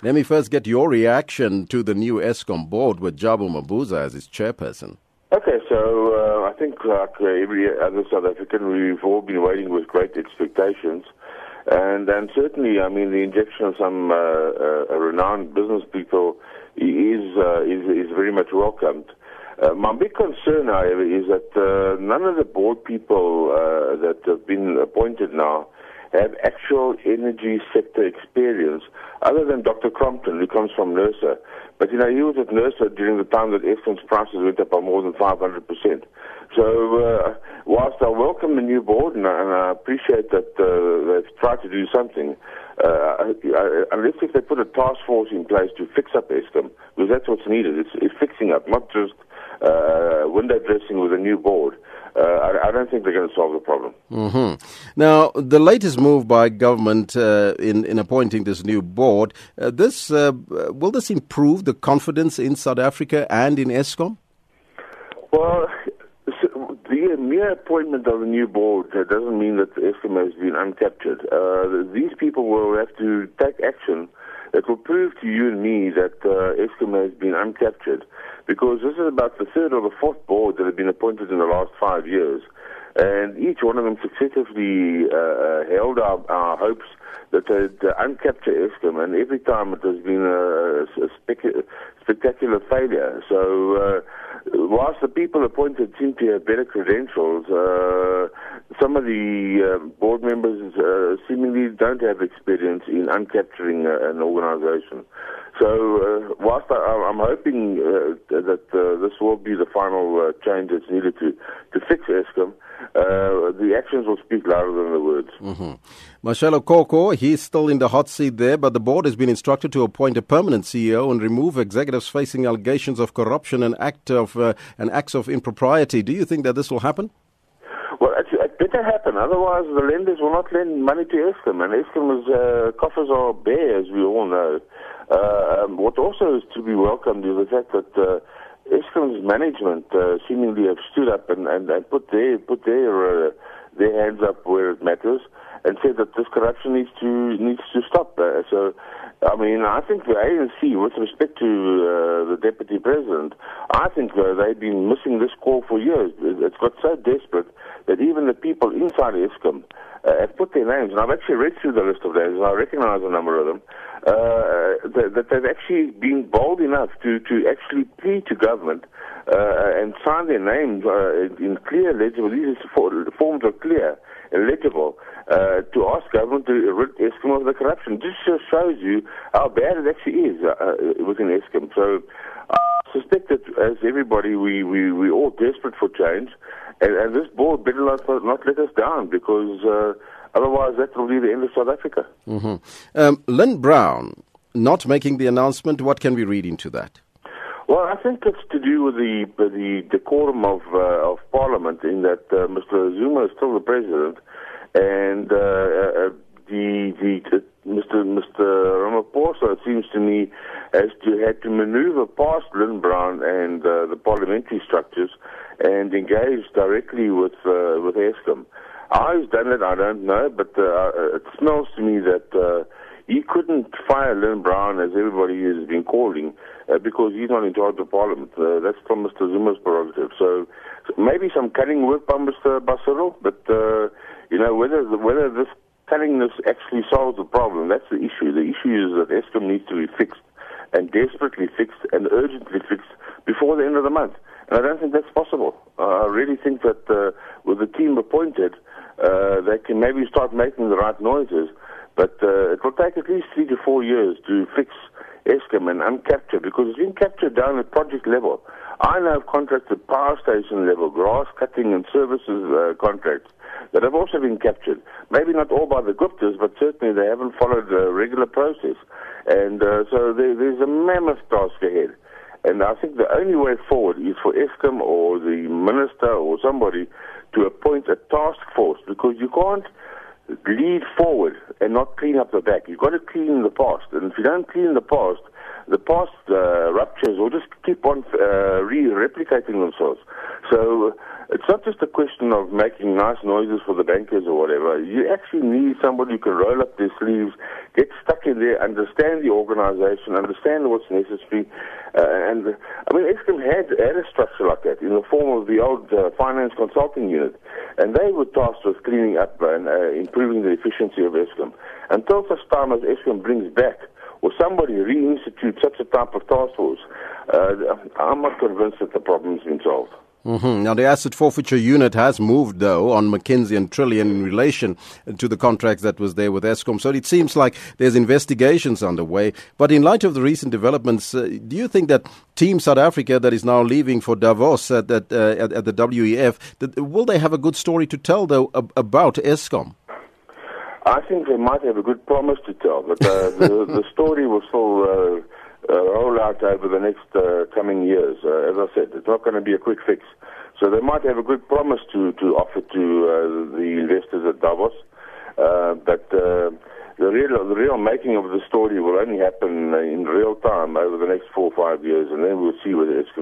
Let me first get your reaction to the new Eskom board with Jabu Mabuza as its chairperson. Okay, so uh, I think like every other South African, we've all been waiting with great expectations. And, and certainly, I mean, the injection of some uh, uh, renowned business people is, uh, is, is very much welcomed. Uh, my big concern, however, is that uh, none of the board people uh, that have been appointed now have actual energy sector experience, other than Dr. Crompton, who comes from NERSA. But, you know, he was at NERSA during the time that Eskom's prices went up by more than 500%. So, uh, whilst I welcome the new board and I, and I appreciate that uh, they've tried to do something, uh, unless if they put a task force in place to fix up Eskom, because that's what's needed. It's, it's fixing up, not just uh, window dressing with a new board. Uh, I, I, don't think they're going to solve the problem. Mm-hmm. Now, the latest move by government uh, in in appointing this new board, uh, this uh, will this improve the confidence in South Africa and in Eskom? Well, the mere appointment of a new board doesn't mean that Eskom has been uncaptured. Uh, these people will have to take action that will prove to you and me that uh, Eskom has been uncaptured because this is about the third or the fourth board that have been appointed in the last five years. And each one of them successively uh, uh held our, our hopes that they'd uh, uncapture Eskom, and every time it has been a, a spec- spectacular failure. So, uh, whilst the people appointed seem to have better credentials, uh, some of the uh, board members uh, seemingly don't have experience in uncapturing an organization. So, uh, whilst I, am hoping uh, that uh, this will be the final change that's needed to, to fix Eskom, uh, the actions will speak louder than the words. Mm-hmm. Matshela Koko, he's still in the hot seat there, but the board has been instructed to appoint a permanent CEO and remove executives facing allegations of corruption and act of uh, and acts of impropriety. Do you think that this will happen? Well, it, it better happen. Otherwise, the lenders will not lend money to Eskom, and Eskom's uh, coffers are bare, as we all know. Uh, um, what also is to be welcomed is the fact that uh, Eskom's management uh, seemingly have stood up and, and, and put their put their uh, their hands up where it matters and said that this corruption needs to needs to stop. Uh, so, I mean, I think the ANC, with respect to uh, the deputy president, I think uh, they've been missing this call for years. It's got so desperate that even the people inside Eskom uh, have put their names, and I've actually read through the list of names, and I recognize a number of them, uh, that, that, they've actually been bold enough to, to actually plead to government uh, and sign their names uh, in clear, legible, these forms are clear and legible, uh, to ask government to rid Eskom of the corruption. This just shows you how bad it actually is uh, within Eskom. So I suspect that as everybody, we, we, we're all desperate for change, and, and this board better not, not let us down because uh, otherwise that will be the end of South Africa. Mm-hmm. Um, Lynne Brown, not making the announcement, what can we read into that? Well, I think it's to do with the the decorum of uh, of Parliament, in that uh, Mr. Zuma is still the president, and uh, uh the the Mr. Mr. Ramaphosa it seems to me has to had to manoeuvre past Lynne Brown and uh, the parliamentary structures and engage directly with uh, with Eskom. He's done it, I don't know, but uh, it smells to me that uh, he couldn't fire Lynne Brown as everybody has been calling uh, because he's not in charge of Parliament. Uh, that's from Mr. Zuma's prerogative. So, so maybe some cunning work by Mr. Bassero, but uh, you know whether whether this cunningness actually solves the problem. That's the issue. The issue is that Eskom needs to be fixed and desperately fixed and urgently fixed before the end of the month. And I don't think that's possible. Uh, I really think that uh, with the team appointed, uh, they can maybe start making the right noises. But uh, it will take at least three to four years to fix Eskom and uncapture because it's been captured down at project level. I know of contracts at power station level, grass cutting and services uh, contracts that have also been captured. Maybe not all by the Guptas, but certainly they haven't followed the regular process. And uh, so there, there's a mammoth task ahead. And I think the only way forward is for Eskom or the minister or somebody to appoint a task force because you can't lead forward and not clean up the back. You've got to clean the past. And if you don't clean the past, the past uh, ruptures will just keep on uh, re-replicating themselves. So it's not just a question of making nice noises for the bankers or whatever. You actually need somebody who can roll up their sleeves, get stuck in there, understand the organization, understand what's necessary. Uh, and I mean, Eskom had, had a structure like that in the form of the old uh, finance consulting unit, and they were tasked with cleaning up and uh, improving the efficiency of Eskom. Until such time as Eskom brings back or somebody reinstitute such a type of task force, uh, I'm not convinced that the problem's been solved. Mm-hmm. Now, the asset forfeiture unit has moved, though, on McKinsey and Trillian in relation to the contracts that was there with Eskom. So it seems like there's investigations underway. But in light of the recent developments, uh, do you think that Team South Africa that is now leaving for Davos at, at, uh, at, at the WEF, that, will they have a good story to tell, though, ab- about Eskom? I think they might have a good promise to tell, but uh, the, the story will still uh, uh, roll out over the next uh, coming years. Uh, as I said, it's not going to be a quick fix. So they might have a good promise to, to offer to the investors at Davos, but the real the real making of the story will only happen in real time over the next four or five years, and then we'll see whether it's